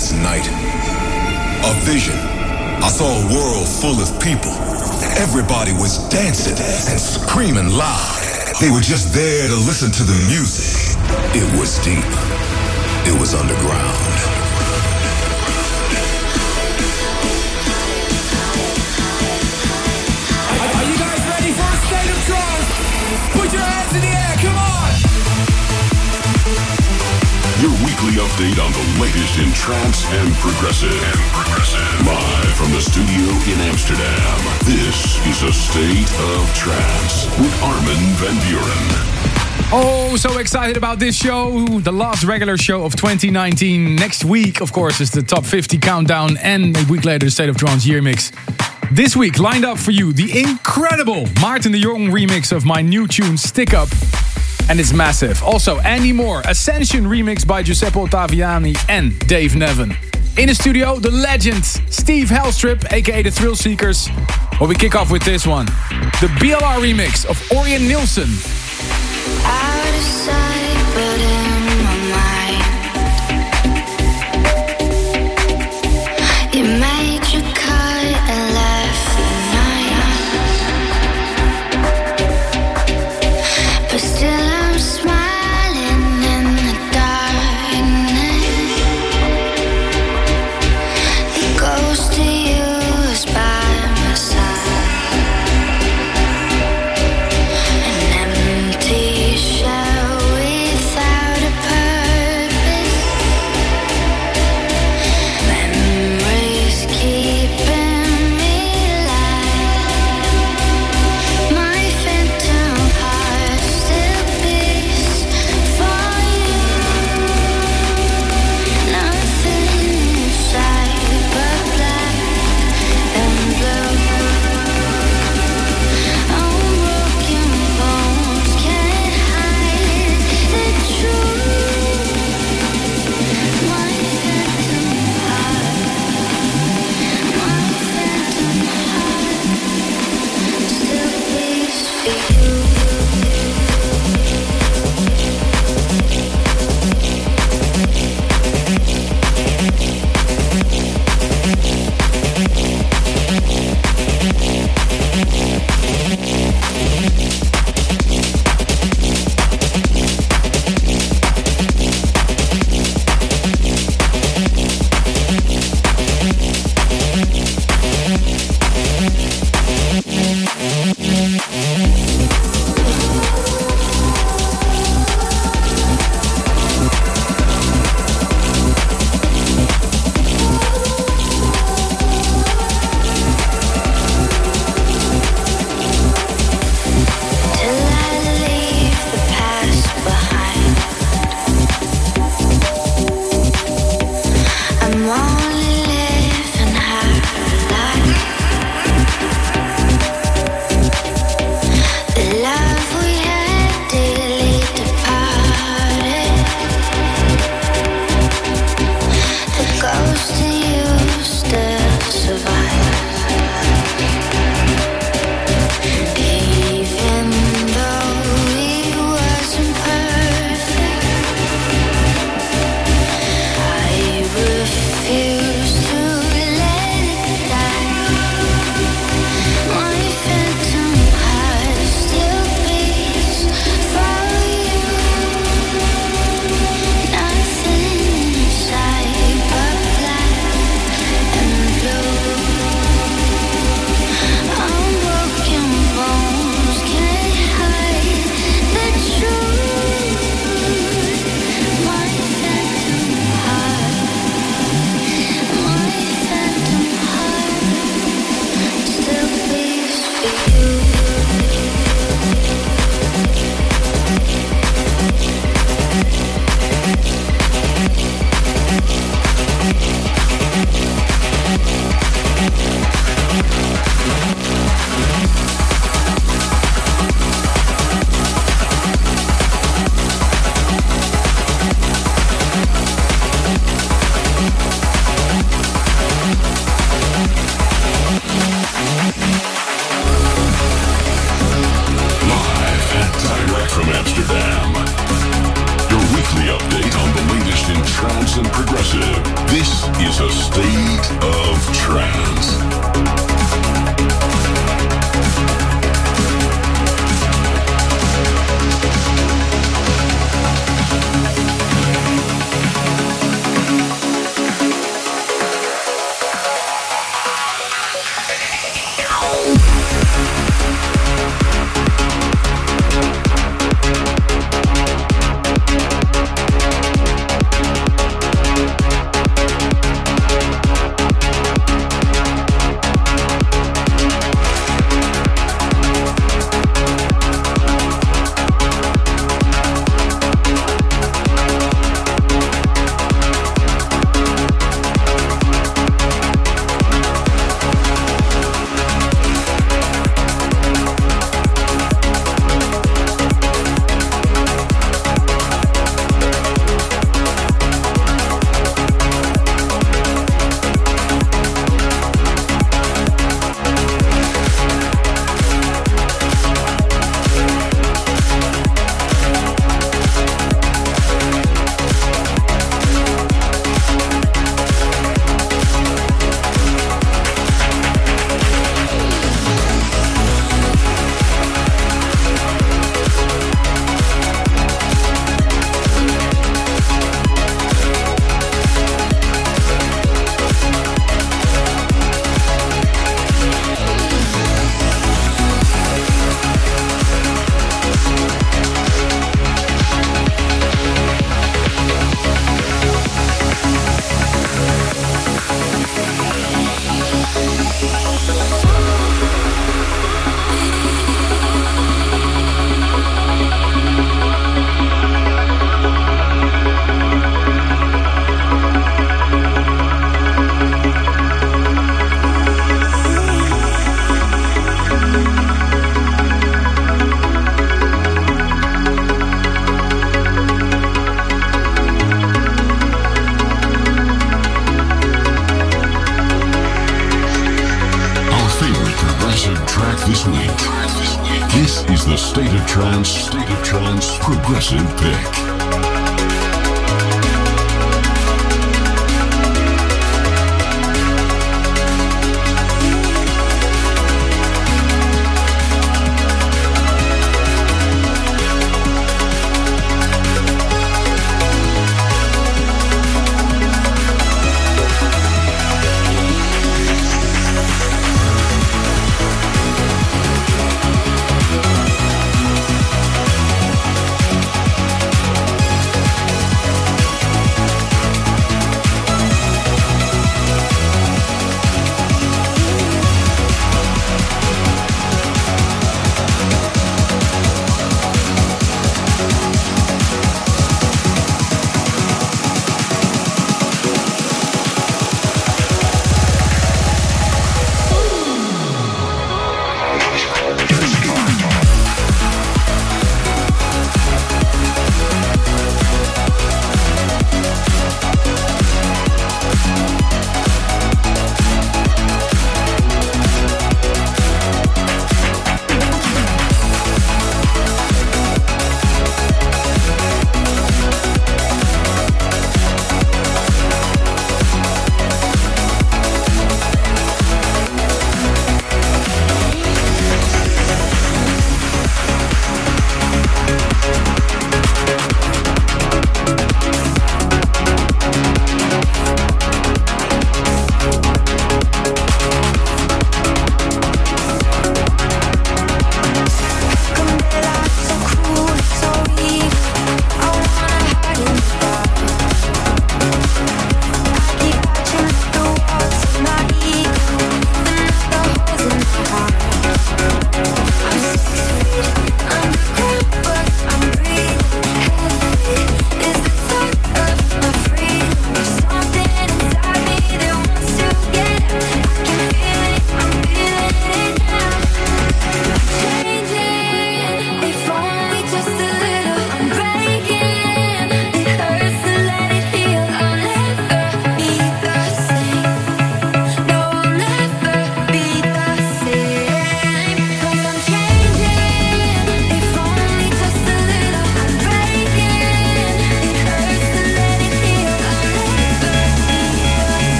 last night. A vision. I saw a world full of people. Everybody was dancing and screaming loud. They were just there to listen to the music. It was deep. It was underground. Are you guys ready for a state of trance? Put your hands in the air, come on! Your weekly update on the latest in trance and progressive. And progressive. Live from the studio in Amsterdam. This is a state of trance with Armin van Buuren. Oh, so excited about this show. The last regular show of 2019. Next week, of course, is the top 50 countdown and a week later, the State of Trance year mix. This week, lined up for you, the incredible Maarten de Jong remix of my new tune, Stick Up. And it's massive. Also, Andy Moor, Ascension remix by Giuseppe Ottaviani and Dave Neven. In the studio, the legend, Steve Helstrip, aka the Thrillseekers. Well, we kick off with this one the BLR remix of Orjan Nilsen.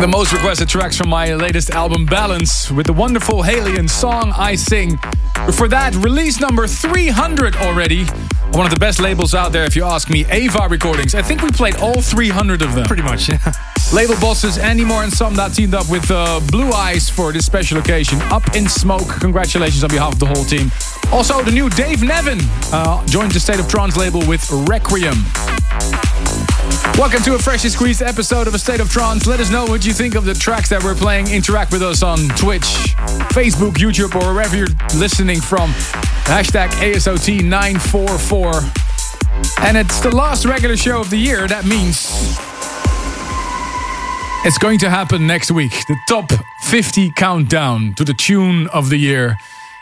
Of the most requested tracks from my latest album, Balance, with the wonderful HALIENE song I Sing. For that, release number 300 already. One of the best labels out there, if you ask me, Ava Recordings. I think we played all 300 of them. Pretty much, yeah. Label bosses Andy Moor and that teamed up with uh, BLÜ EYES for this special occasion. Up in Smoke. Congratulations on behalf of the whole team. Also, the new Dave Neven uh, joined the State of Trance label with Requiem. Welcome to a freshly squeezed episode of A State of Trance. Let us know what you think of the tracks that we're playing. Interact with us on Twitch, Facebook, YouTube, or wherever you're listening from. Hashtag ASOT944. And it's the last regular show of the year. That means it's going to happen next week. The top 50 countdown to the tune of the year.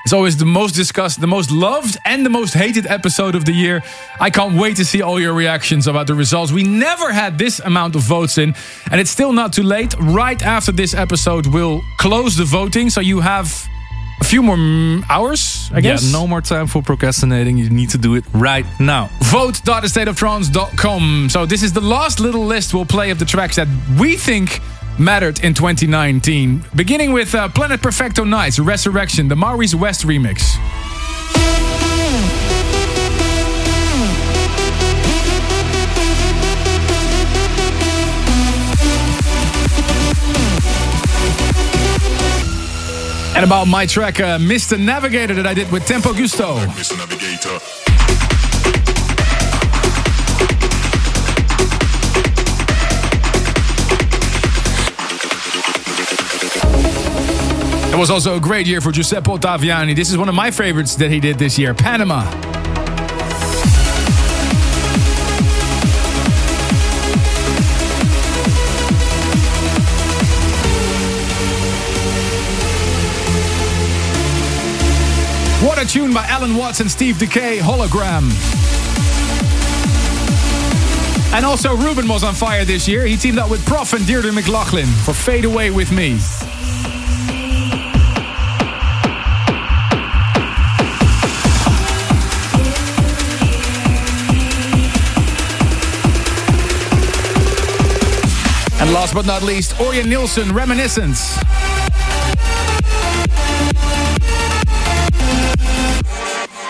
It's always the most discussed, the most loved, and the most hated episode of the year. I can't wait to see all your reactions about the results. We never had this amount of votes in, and it's still not too late. Right after this episode, we'll close the voting, so you have a few more mm, hours, I guess. Yeah, no more time for procrastinating. You need to do it right now. Vote.thestateoftrance.com. So this is the last little list we'll play of the tracks that we think mattered in 2019. Beginning with uh, Planet Perfecto Knights, Resurrection, the Maurice West remix. And about my track, uh, Mr. Navigator, that I did with Tempo Giusto. It was also a great year for Giuseppe Ottaviani. This is one of my favorites that he did this year, Panama. What a tune by Allen Watts and Steve Dekay, Hologram. And also Ruben was on fire this year. He teamed up with PROFF and Deirdre McLaughlin for Fade Away With Me. And last but not least, Orjan Nilsen, Reminiscence.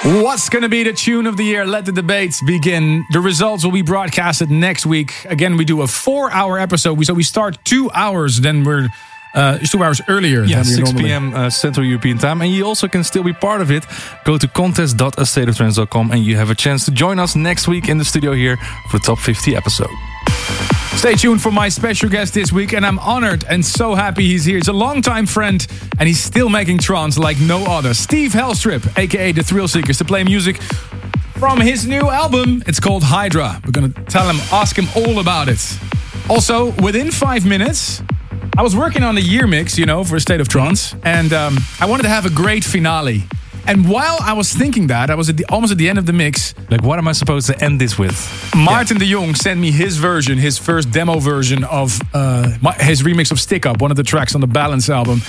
What's going to be the tune of the year? Let the debates begin. The results will be broadcasted next week. Again, we do a four hour episode. So we start two hours, then we're uh, two hours earlier. Yeah, than 6 p.m. Uh, Central European Time. And you also can still be part of it. Go to contest.astateoftrance.com and you have a chance to join us next week in the studio here for the top 50 episode. Stay tuned for my special guest this week, and I'm honored and so happy he's here. He's a longtime friend, and he's still making trance like no other. Steve Helstrip, aka The Thrillseekers, to play music from his new album. It's called Hydra. We're gonna tell him, ask him all about it. Also, within five minutes, I was working on a year mix, you know, for State of Trance, and um, I wanted to have a great finale. And while I was thinking that, I was at the, almost at the end of the mix. Like, what am I supposed to end this with? Maarten de Jong sent me his version, his first demo version of uh, my, his remix of Stick Up, one of the tracks on the Balance album,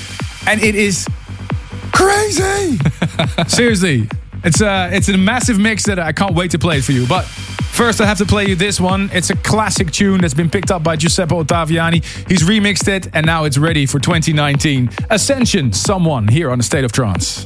and it is crazy. Seriously, it's a it's a massive mix that I can't wait to play for you. But first, I have to play you this one. It's a classic tune that's been picked up by Giuseppe Ottaviani. He's remixed it, and now it's ready for 2019. Ascension, someone here on the State of Trance.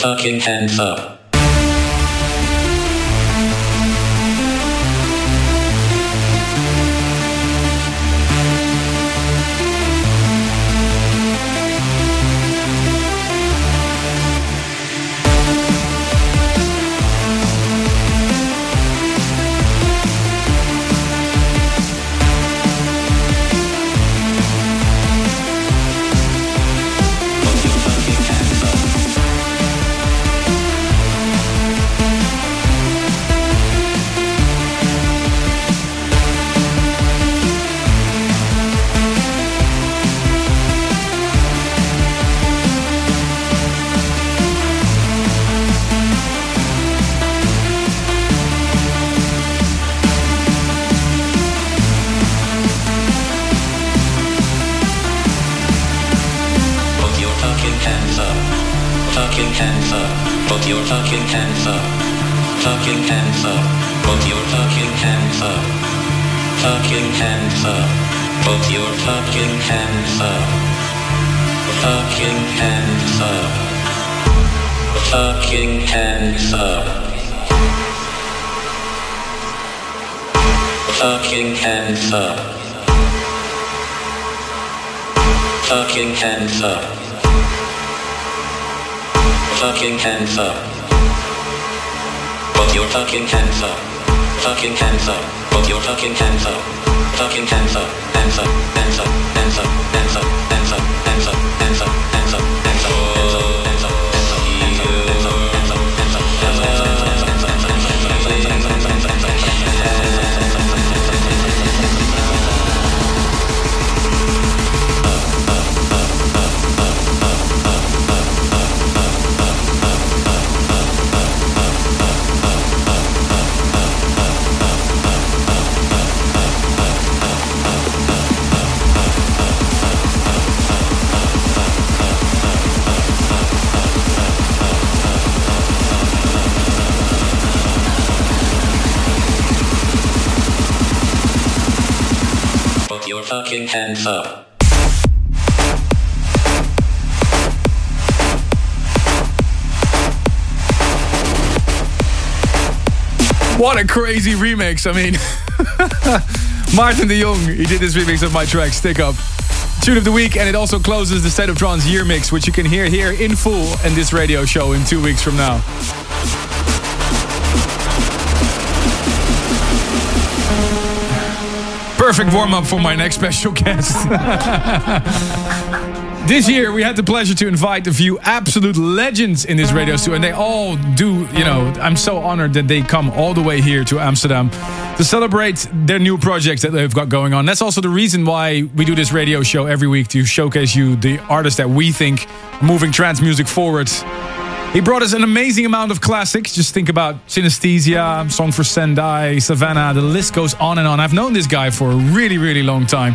Fucking hands up. What a crazy remix. I mean, Maarten de Jong, he did this remix of my track, Stick Up. Tune of the week, and it also closes the State of Trance year mix, which you can hear here in full in this radio show in two weeks from now. Perfect warm up for my next special guest. This year, we had the pleasure to invite a few absolute legends in this radio studio, and they all do, you know, I'm so honored that they come all the way here to Amsterdam to celebrate their new projects that they've got going on. That's also the reason why we do this radio show every week to showcase you the artists that we think are moving trance music forward. He brought us an amazing amount of classics. Just think about Synesthesia, Song for Sendai, Savannah, the list goes on and on. I've known this guy for a really, really long time.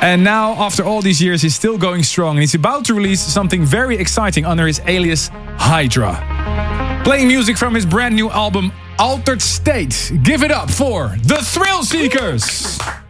And now, after all these years, he's still going strong and he's about to release something very exciting under his alias Hydra. Playing music from his brand new album Altered State. Give it up for the Thrillseekers!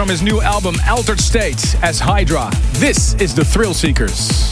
From his new album Altered State as Hydra. This is the Thrillseekers.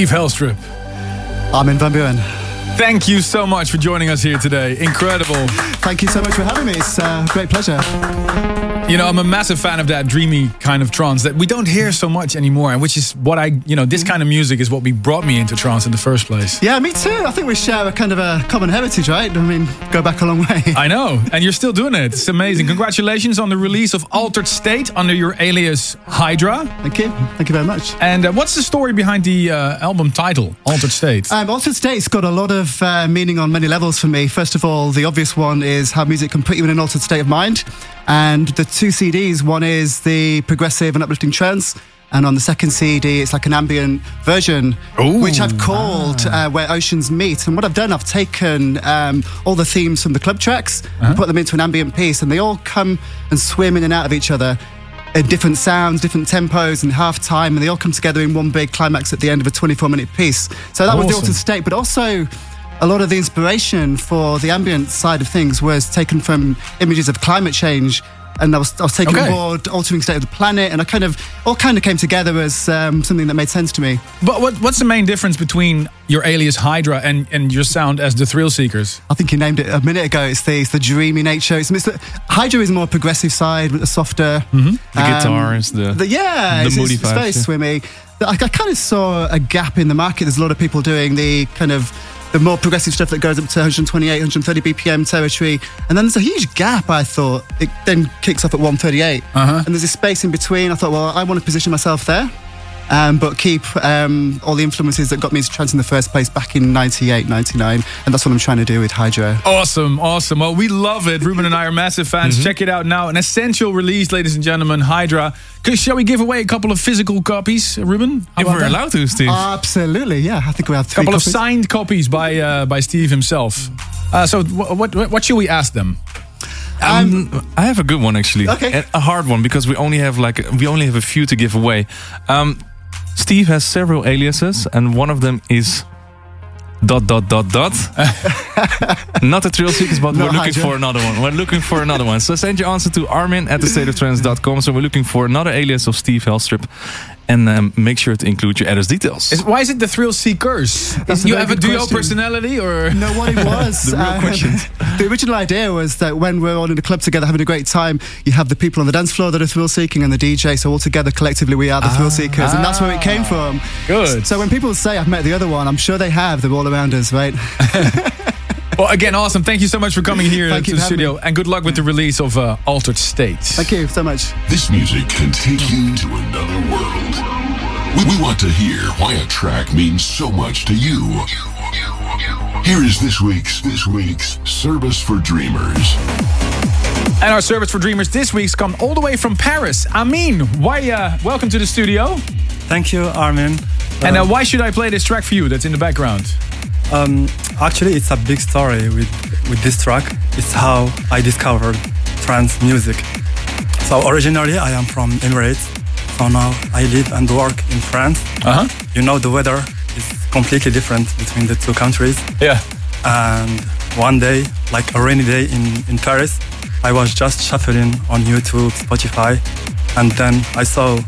Steve Helstrip. Armin van Buuren. Thank you so much for joining us here today. Incredible. Thank you so much for having me. It's uh, a great pleasure. You know, I'm a massive fan of that dreamy kind of trance that we don't hear so much anymore, and which is what I, you know, this kind of music is what we brought me into trance in the first place. Yeah, me too. I think we share a kind of a common heritage, right? I mean, go back a long way. I know, and you're still doing it. It's amazing. Congratulations on the release of Altered State under your alias Hydra. Thank you. Thank you very much. And uh, what's the story behind the uh, album title, Altered State? Um, Altered State's got a lot of uh, meaning on many levels for me. First of all, the obvious one is how music can put you in an altered state of mind. And the two CDs, one is the progressive and uplifting trance. And on the second CD, it's like an ambient version, Ooh. which I've called uh, Where Oceans Meet. And what I've done, I've taken um, all the themes from the club tracks and put them into an ambient piece. And they all come and swim in and out of each other in different sounds, different tempos, and half time. And they all come together in one big climax at the end of a 24 minute piece. So that was the Awesome. altered state. But also, a lot of the inspiration for the ambient side of things was taken from images of climate change. And I was, I was taking Okay. on board altering state of the planet, and I kind of all kind of came together as um, something that made sense to me. But what, what's the main difference between your alias Hydra and, and your sound as the Thrillseekers? I think you named it a minute ago. It's the, it's the dreamy nature. It's, it's the, Hydra is more progressive side, with the softer. The guitars, the, The, yeah, the it's, moody it's, it's very yeah. swimmy. I, I kind of saw a gap in the market. There's a lot of people doing the kind of the more progressive stuff that goes up to 128, 130 BPM territory, and then there's a huge gap. I thought it then kicks off at 138, Uh-huh. and there's a space in between. I thought, well, I want to position myself there. Um, but keep um, all the influences that got me into trance in the first place back in 98, 99. And that's what I'm trying to do with Hydra. Awesome, awesome. Well, we love it. Ruben and I are massive fans. Check it out now. An essential release, ladies and gentlemen. Hydra. Shall we give away a couple of physical copies, Ruben? How If we're that? allowed to, Steve. Absolutely, yeah. I think we have A couple of signed copies by uh, by Steve himself. Uh, so, wh- what, what should we ask them? Um, I have a good one actually. Okay. A hard one because we only have like we only have a few to give away. Um, Steve has several aliases, and one of them is dot dot dot dot. Not the thrill seekers, but No, we're looking for another one. We're looking for another one. So send your answer to Armin at thestateoftrance.com. So we're looking for another alias of Steve Helstrip. And um, make sure to include your address details. Is, why is it the Thrillseekers? That's you very have a good duo question. personality, or No, what it was. The real um, questions. The original idea was that when we're all in the club together having a great time, you have the people on the dance floor that are thrill seeking and the DJ. So all together, collectively, we are the thrill seekers, and that's where it came from. Good. So when people say I've met the other one, I'm sure they have. They're all around us, right? well, again, awesome. Thank you so much for coming here Thank to the studio, me. and good luck with the release of uh, Altered States. Thank you so much. This music can take you to another world. We, we want to hear why a track means so much to you. Here is this week's this week's service for dreamers. And our service for dreamers this week's come all the way from Paris. Amin, why? Uh, welcome to the studio. Thank you, Armin. And uh, why should I play this track for you? That's in the background. Um, actually, it's a big story with with this track. It's how I discovered trance music. So originally, I am from Emirates. So now I live and work in France. Uh huh. You know, the weather is completely different between the two countries. Yeah. And one day, like a rainy day in, in Paris, I was just shuffling on YouTube, Spotify, and then I saw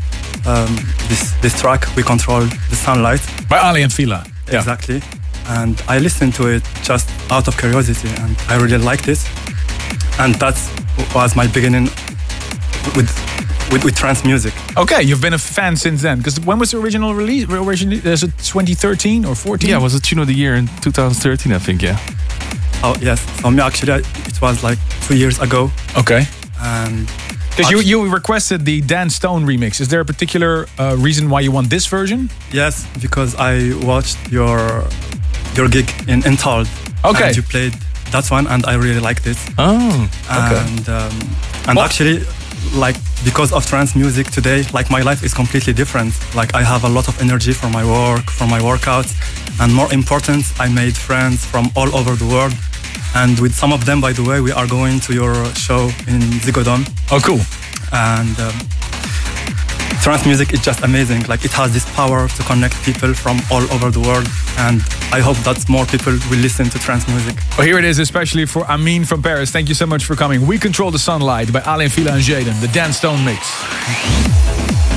um, this this track. We control the sunlight. By Aly and Fila. Yeah. Exactly. And I listened to it just out of curiosity, and I really liked it. And that was my beginning with with, with trance music. Okay, you've been a fan since then. Because when was the original release? Originally, is it 2013 or 14? yeah, was it Tune of the Year in 2013, I think, yeah. Oh yes, for me actually, it was like two years ago, Okay. and Because you, you requested the Dan Stone remix. Is there a particular uh, reason why you want this version? yes, because I watched your your gig in Untold. Okay. And you played that one, and I really liked it. Oh, Okay. and um, and What- actually like because of trance music today like my life is completely different. Like i have a lot of energy for my work for my workouts and more important i made friends from all over the world. And with some of them by the way we are going to your show in Ziggo Dome Oh, cool. and um, trance music is just amazing like it has this power to connect people from all over the world and i hope that more people will listen to trance music Well, here it is, especially for Amin from Paris. Thank you so much for coming. We Control the Sunlight by Aly and Fila and Jwaydan, the Dan Stone mix.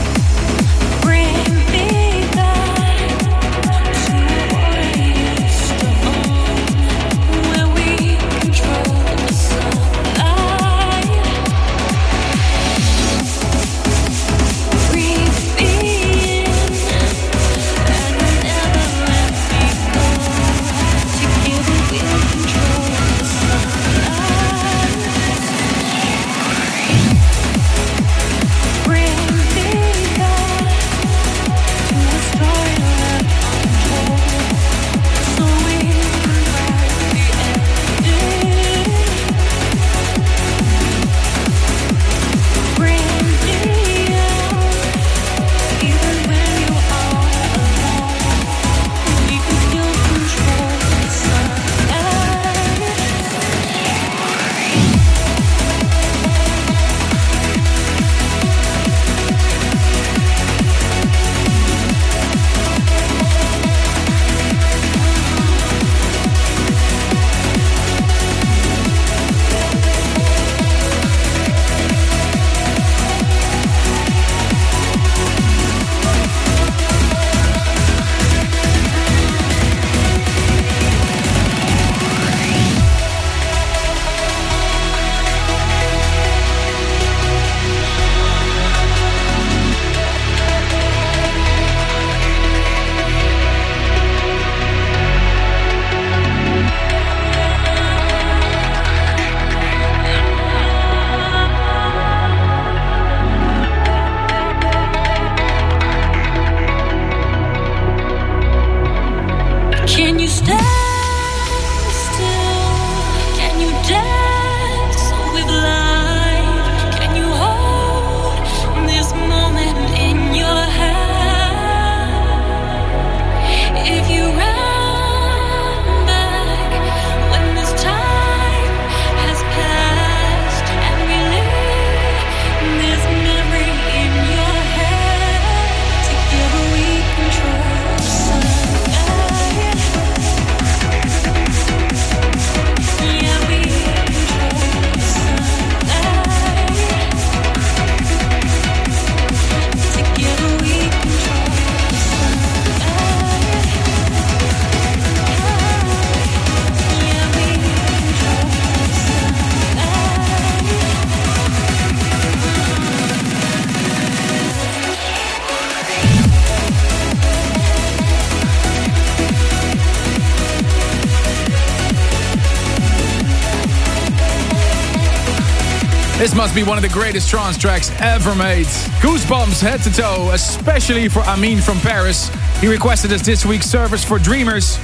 Be one of the greatest trance tracks ever made. Goosebumps head to toe, especially for Amin from Paris. He requested us this week's service for Dreamers.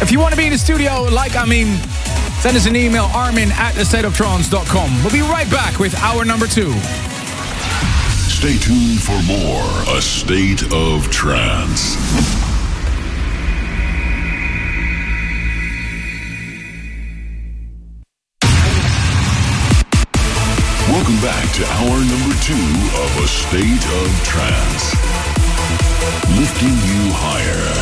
If you want to be in the studio like Amin, send us an email armin at thestateoftrance.com. We'll be right back with hour number two. Stay tuned for more A State of Trance. Welcome back to hour number two of A State of Trance. Lifting you higher.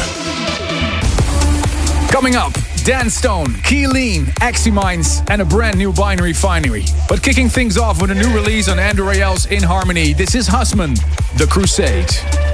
Coming up, Dan Stone, Keeleen, Eximinds, and a brand new Binary Finary. But kicking things off with a new release on Andrew Rayel's In Harmony, this is Husman, The Crusade.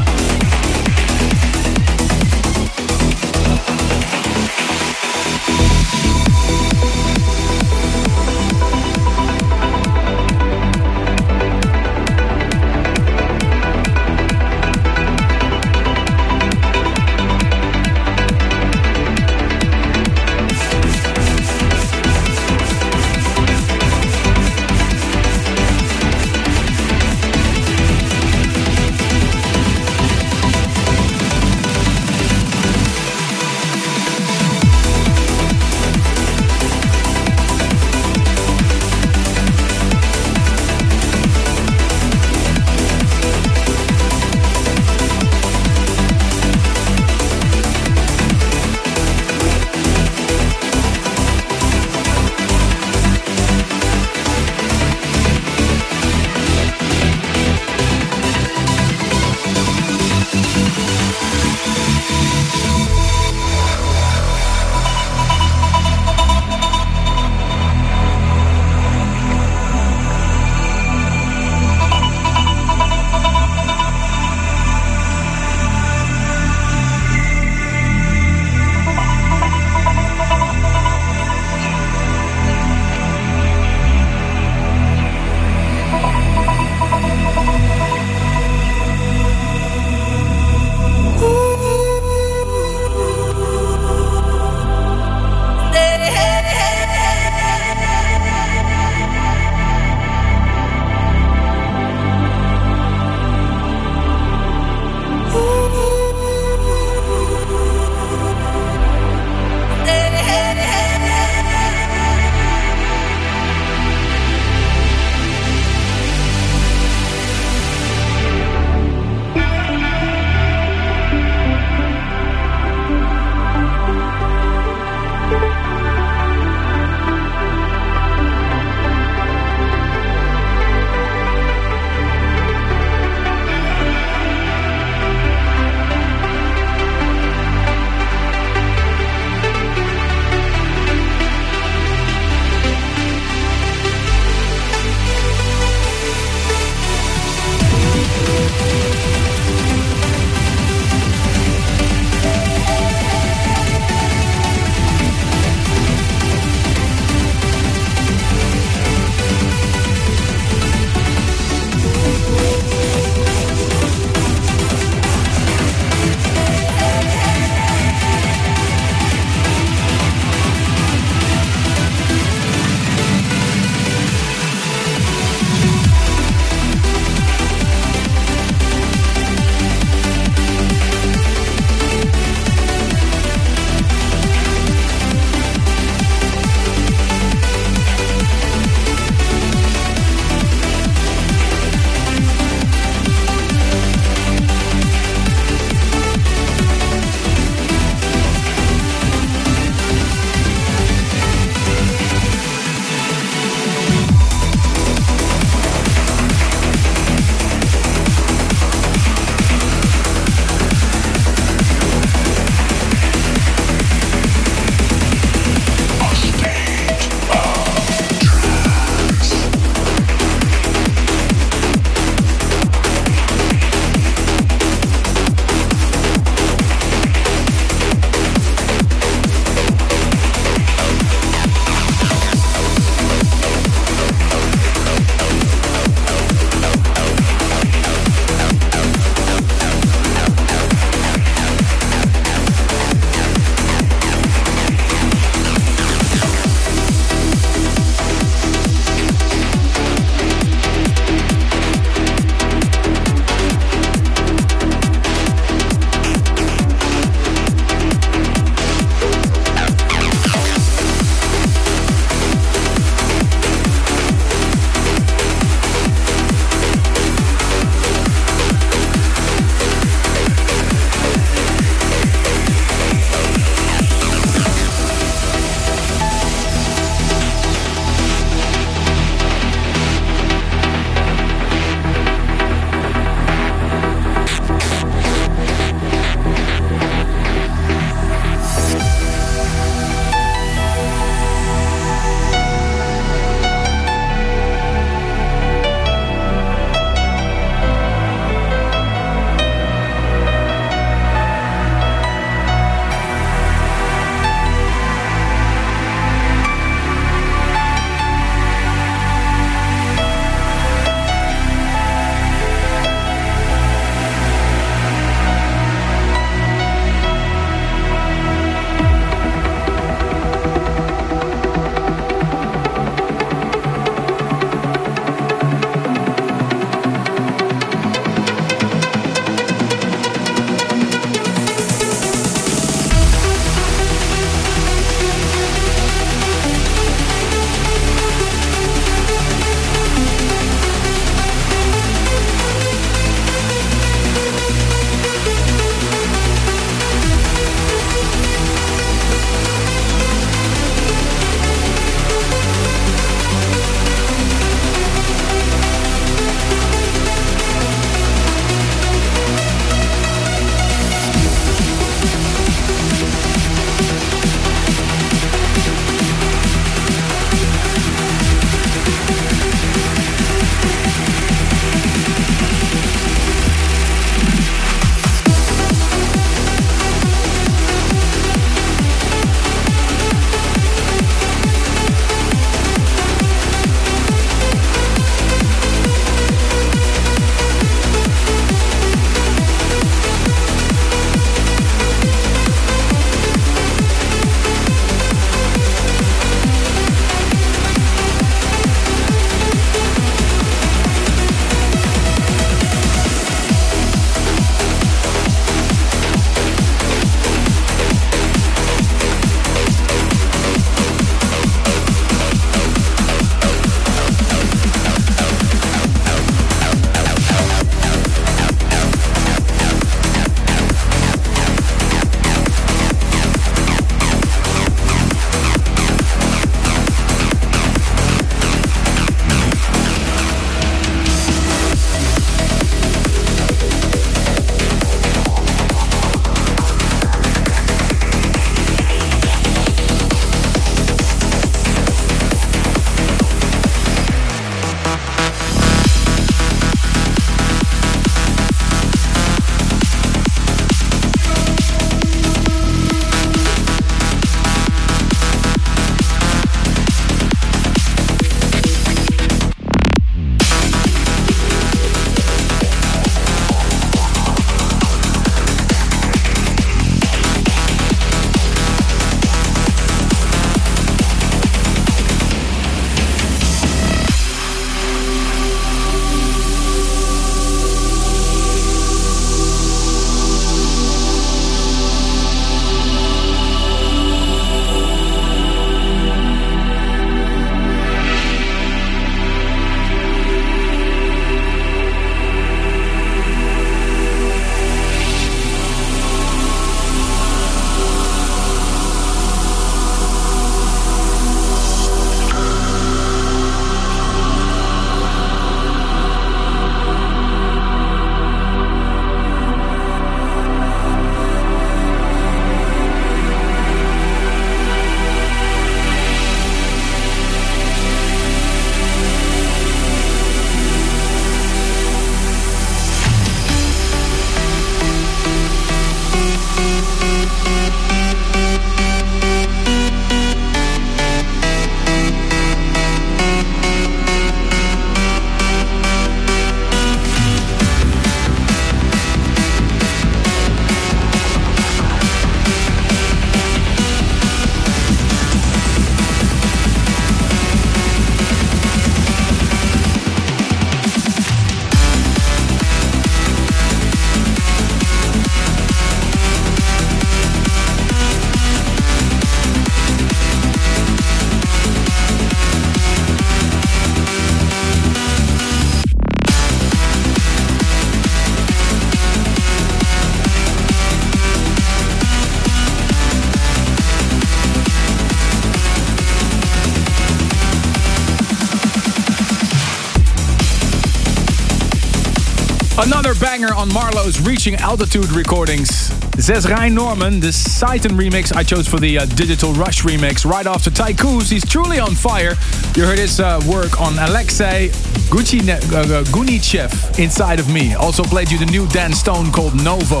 On Marlo's Reaching Altitude recordings. Hazrain Norman, the Syton remix I chose for the uh, Digital Rush remix. Right after Tycoos, he's truly on fire. You heard his uh, work on Aleksey Gucci, uh, Gunichev, Inside of Me. Also played you the new Dan Stone called Novo.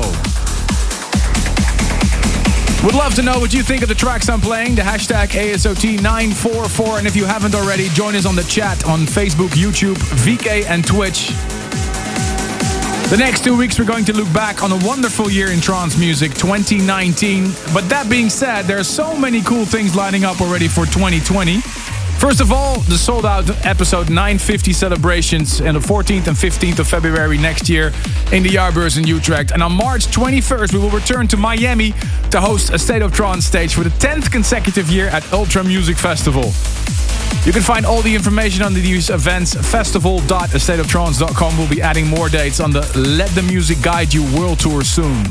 Would love to know what you think of the tracks I'm playing. The hashtag ASOT944. And if you haven't already, join us on the chat on Facebook, YouTube, VK, and Twitch. The next two weeks, we're going to look back on a wonderful year in trance music, 2019. But that being said, there are so many cool things lining up already for 2020. First of all, the sold out episode 950 celebrations on the 14th and 15th of February next year in the Jaarbeurs in Utrecht. And on March 21st, we will return to Miami to host a State of Trance stage for the 10th consecutive year at Ultra Music Festival. You can find all the information on these events. Festival.astateoftrance.com will be adding more dates on the Let the Music Guide You World Tour soon.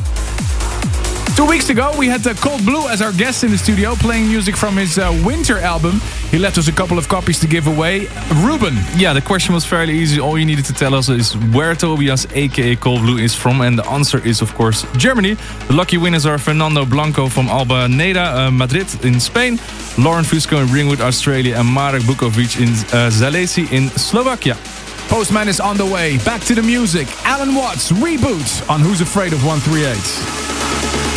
Two weeks ago, we had uh, Cold Blue as our guest in the studio, playing music from his uh, winter album. He left us a couple of copies to give away. Ruben. Yeah, the question was fairly easy. All you needed to tell us is where Tobias, aka Cold Blue, is from. And the answer is, of course, Germany. The lucky winners are Fernando Blanco from Albaneda, uh, Madrid in Spain, Lauren Fusco in Ringwood, Australia, and Marek Bukovic in uh, Zalesi in Slovakia. Postman is on the way. Back to the music. Allen Watts, Reboot on Who's Afraid of 138.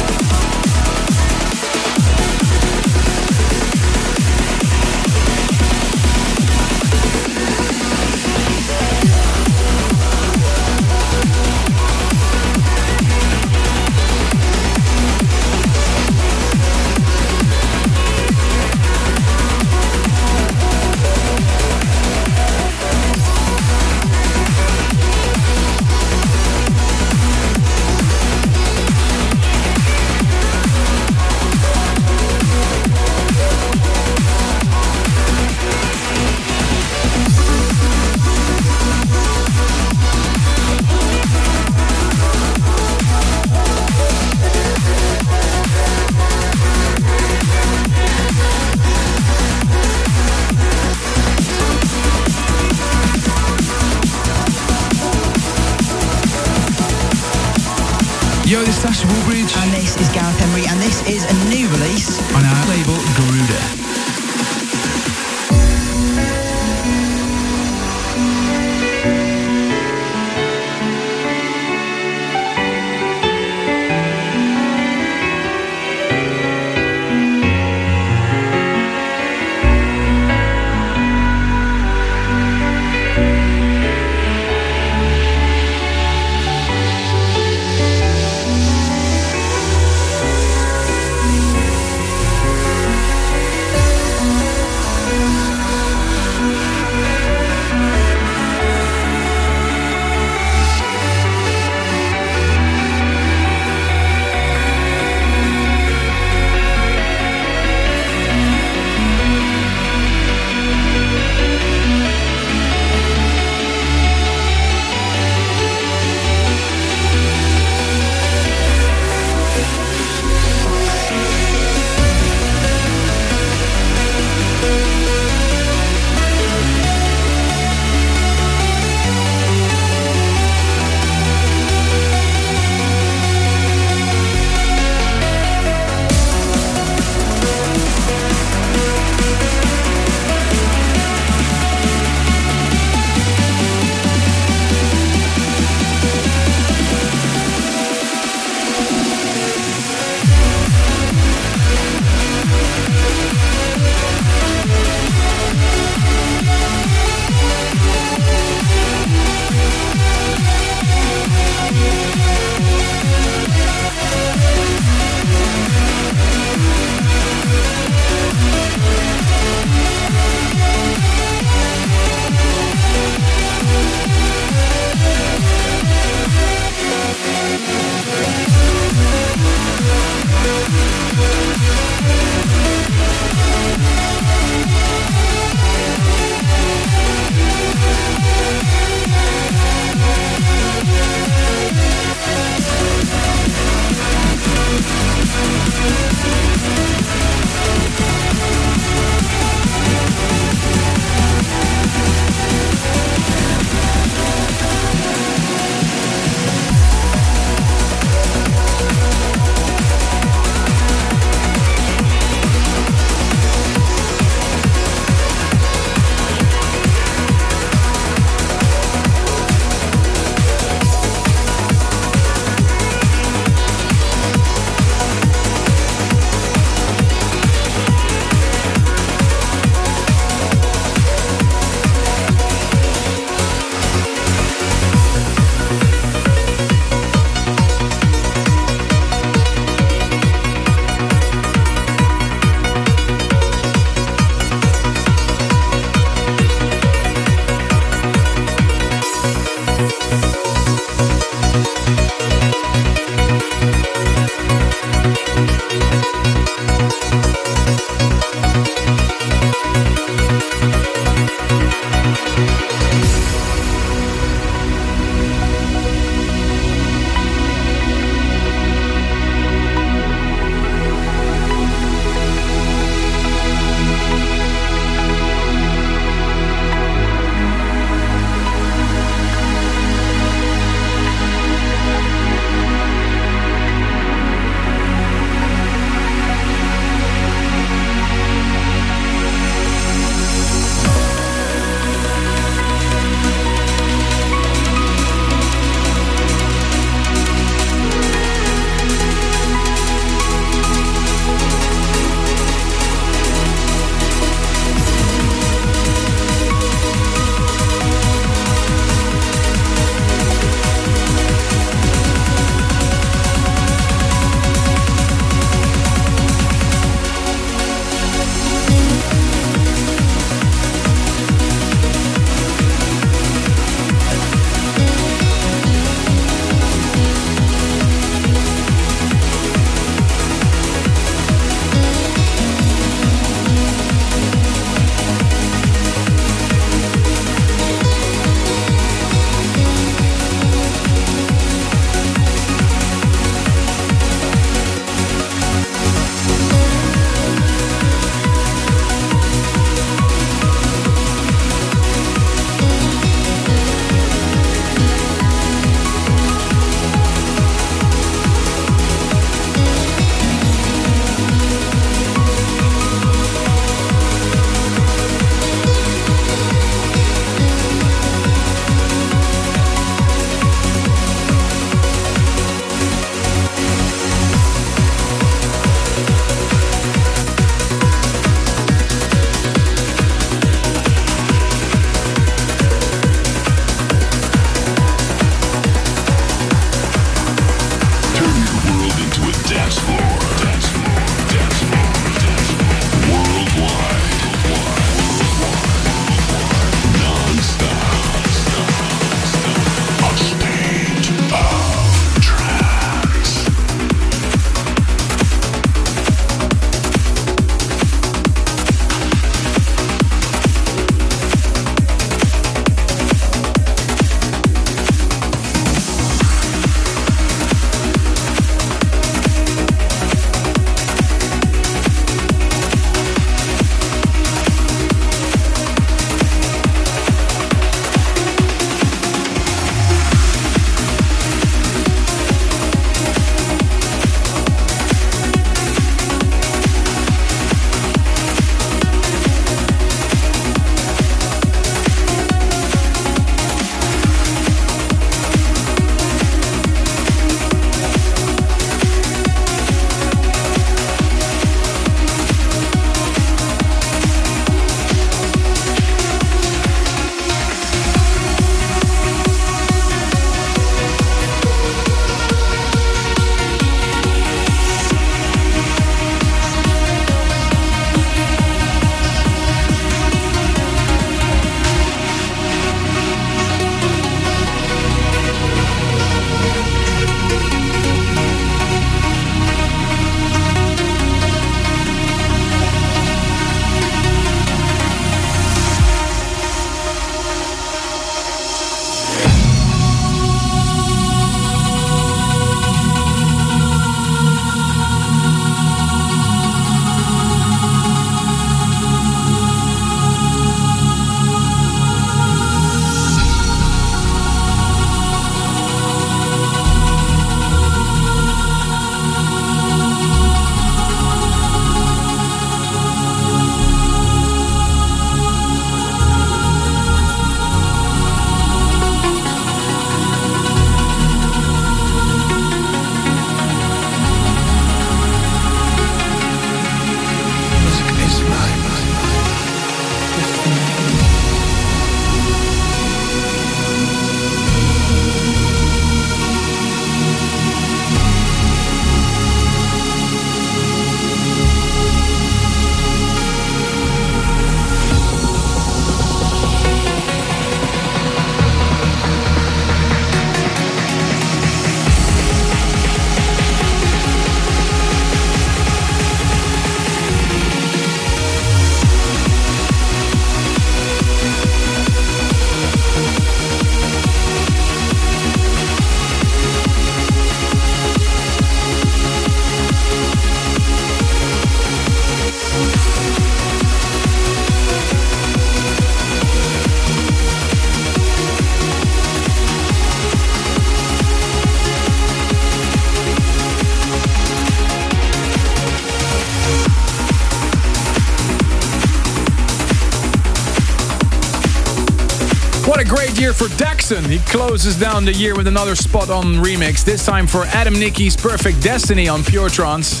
Daxson. He closes down the year with another spot on remix, this time for Adam Nickey's Perfect Destiny on Pure Trance.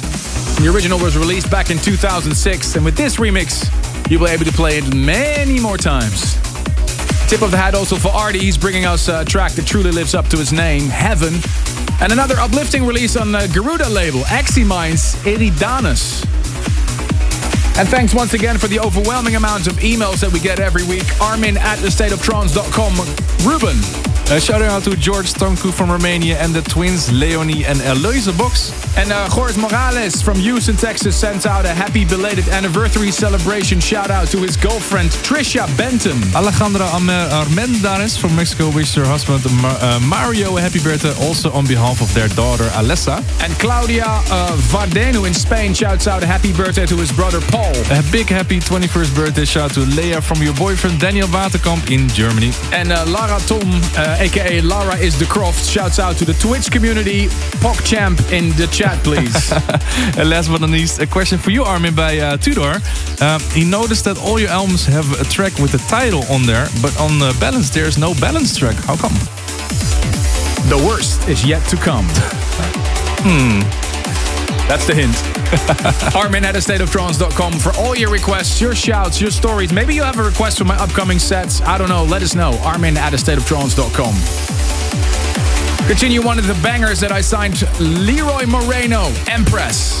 The original was released back in 2006, and with this remix, you'll be able to play it many more times. Tip of the hat also for A.R.D.I., he's bringing us a track that truly lives up to his name, Heaven. And another uplifting release on the Garuda label, Eximinds Eridanus. And thanks once again for the overwhelming amount of emails that we get every week. Armin at thestateoftrance.com. Ruben. A shout out to George Tonku from Romania and the twins Leonie and Eloise Box. And uh, Jorge Morales from Houston, Texas sent out a happy belated anniversary celebration shout out to his girlfriend Trisha Benton. Alejandra Armendares from Mexico wished her husband uh, Mario a happy birthday also on behalf of their daughter Alessa. And Claudia uh, Vardenu in Spain shouts out a happy birthday to his brother Paul. A big happy 21st birthday shout to Leah from your boyfriend Daniel Waterkamp in Germany. And uh, Lara Tom, aka Lara is the Croft, shouts out to the Twitch community. PogChamp in the chat, please. and last but not least, a question for you, Armin, by uh, Tudor. Uh, he noticed that all your albums have a track with the title on there, but on uh, Balance there's no balance track. How come? the worst is yet to come. Hmm. That's the hint. Armin at stateoftrance.com for all your requests, your shouts, your stories. Maybe you have a request for my upcoming sets. I don't know. Let us know. Armin at stateoftrance.com. Continue one of the bangers that I signed Leroy Moreno, Empress.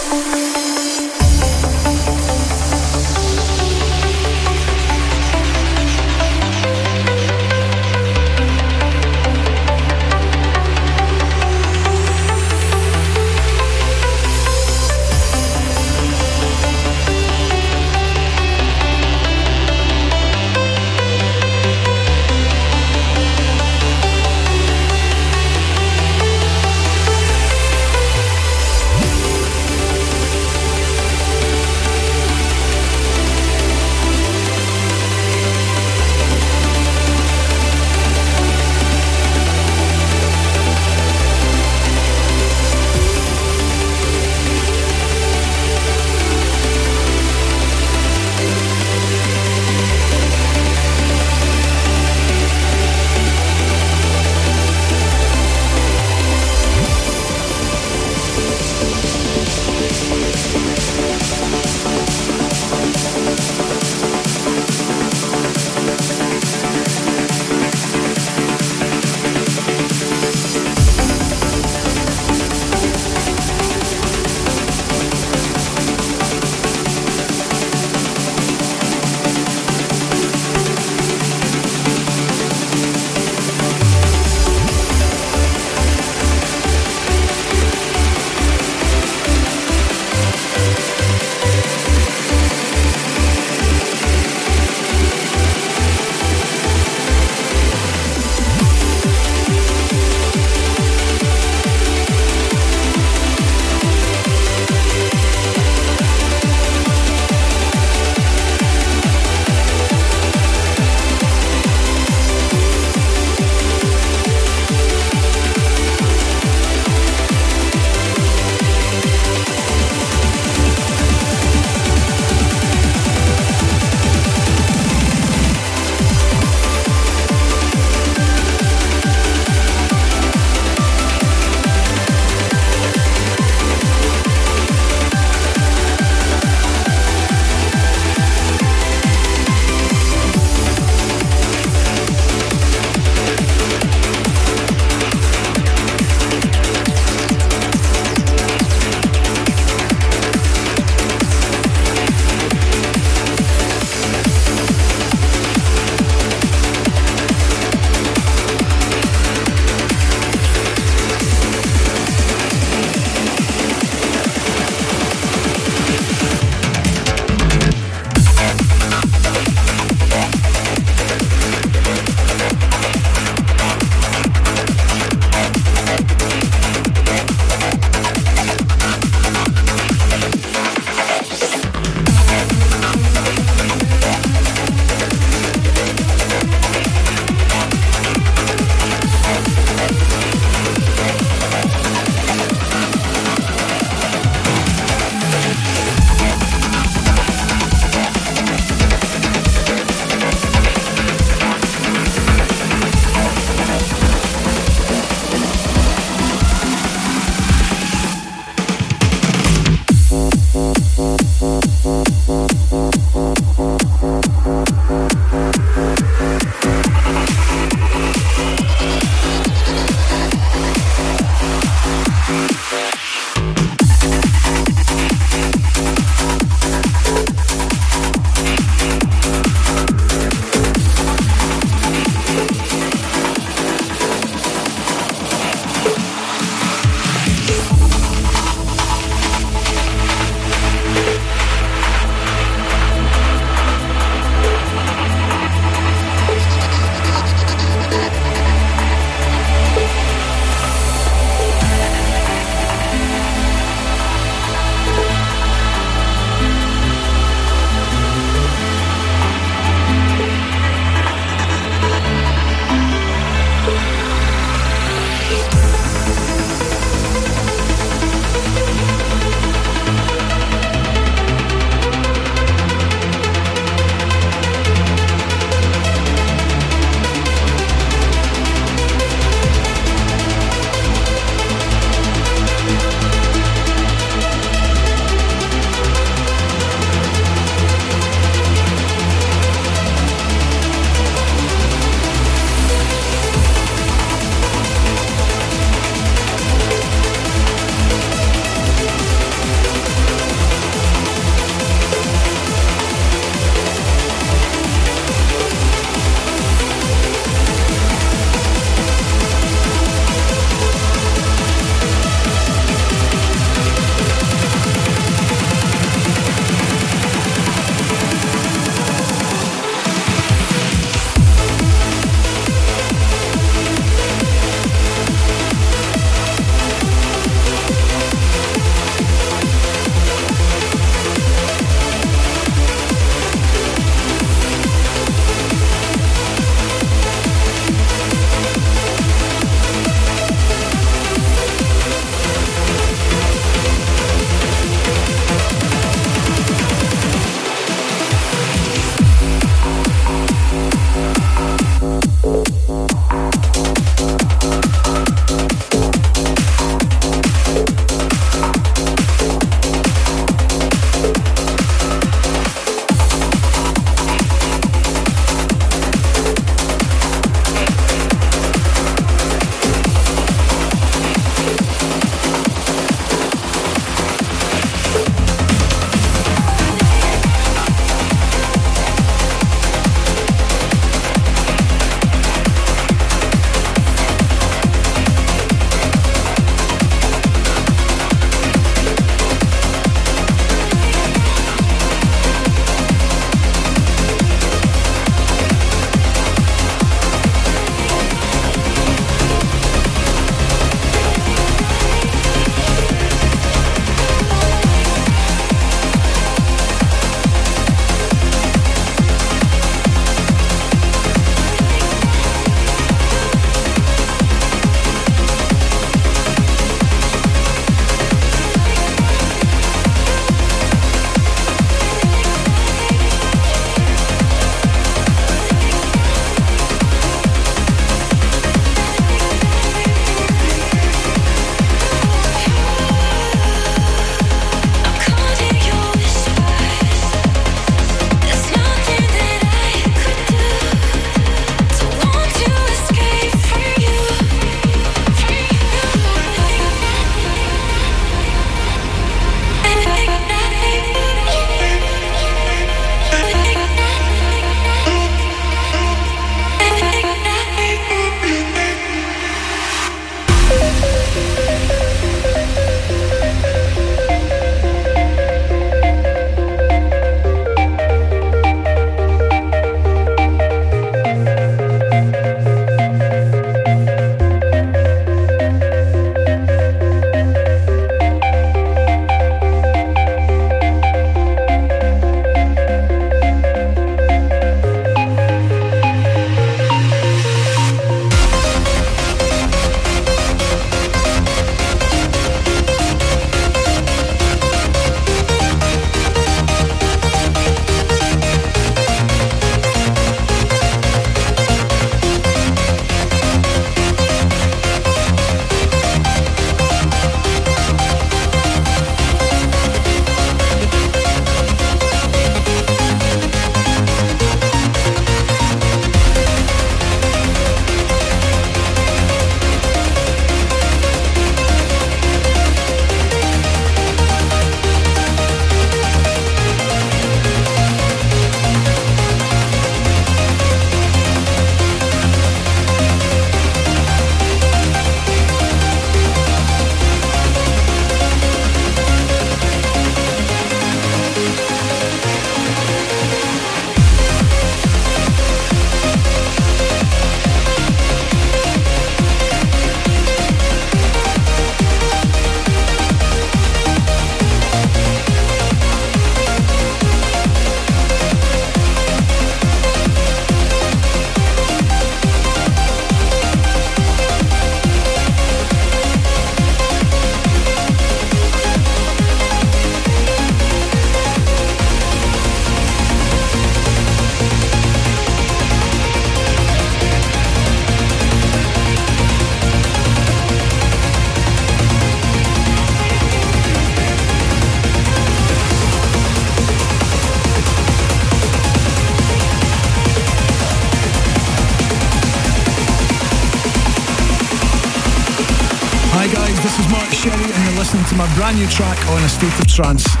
Brand new track on A State of Trance.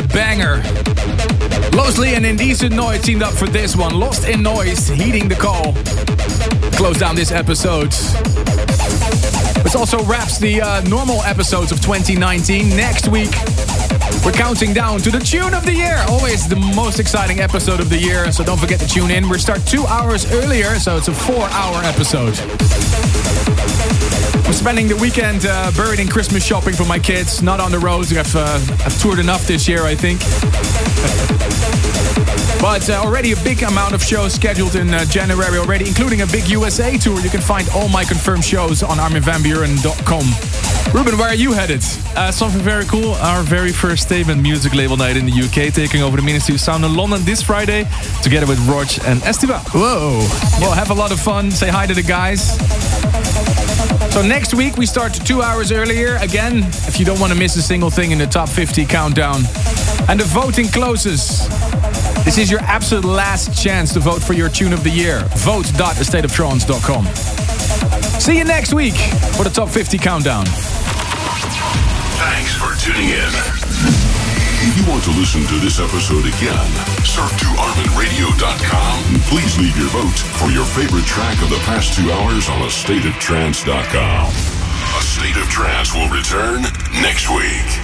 A banger. Losley and Indecent Noise teamed up for this one. Lost in Noise, heeding the call. Close down this episode. This also wraps the uh, normal episodes of 2019. Next week, we're counting down to the tune of the year. Always the most exciting episode of the year, so don't forget to tune in. We start two hours earlier, so it's a four hour episode. I'm spending the weekend uh, buried in Christmas shopping for my kids, not on the roads. I've, uh, I've toured enough this year, I think. But uh, already a big amount of shows scheduled in uh, January already, including a big USA tour. You can find all my confirmed shows on arminvanbuuren.com. Ruben, where are you headed? Uh, something very cool. Our very first statement music label night in the UK, taking over the Ministry of Sound in London this Friday, together with Rodg and Estiva. Whoa! We'll have a lot of fun. Say hi to the guys. So next week we start two hours earlier. Again, if you don't want to miss a single thing in the top 50 countdown. And the voting closes. This is your absolute last chance to vote for your tune of the year. Vote.astateoftrance.com. See you next week for the top 50 countdown. Thanks for tuning in. If you want to listen to this episode again, surf to ArminRadio.com and please leave your vote for your favorite track of the past two hours on AstateOfTrance.com. A State of Trance will return next week.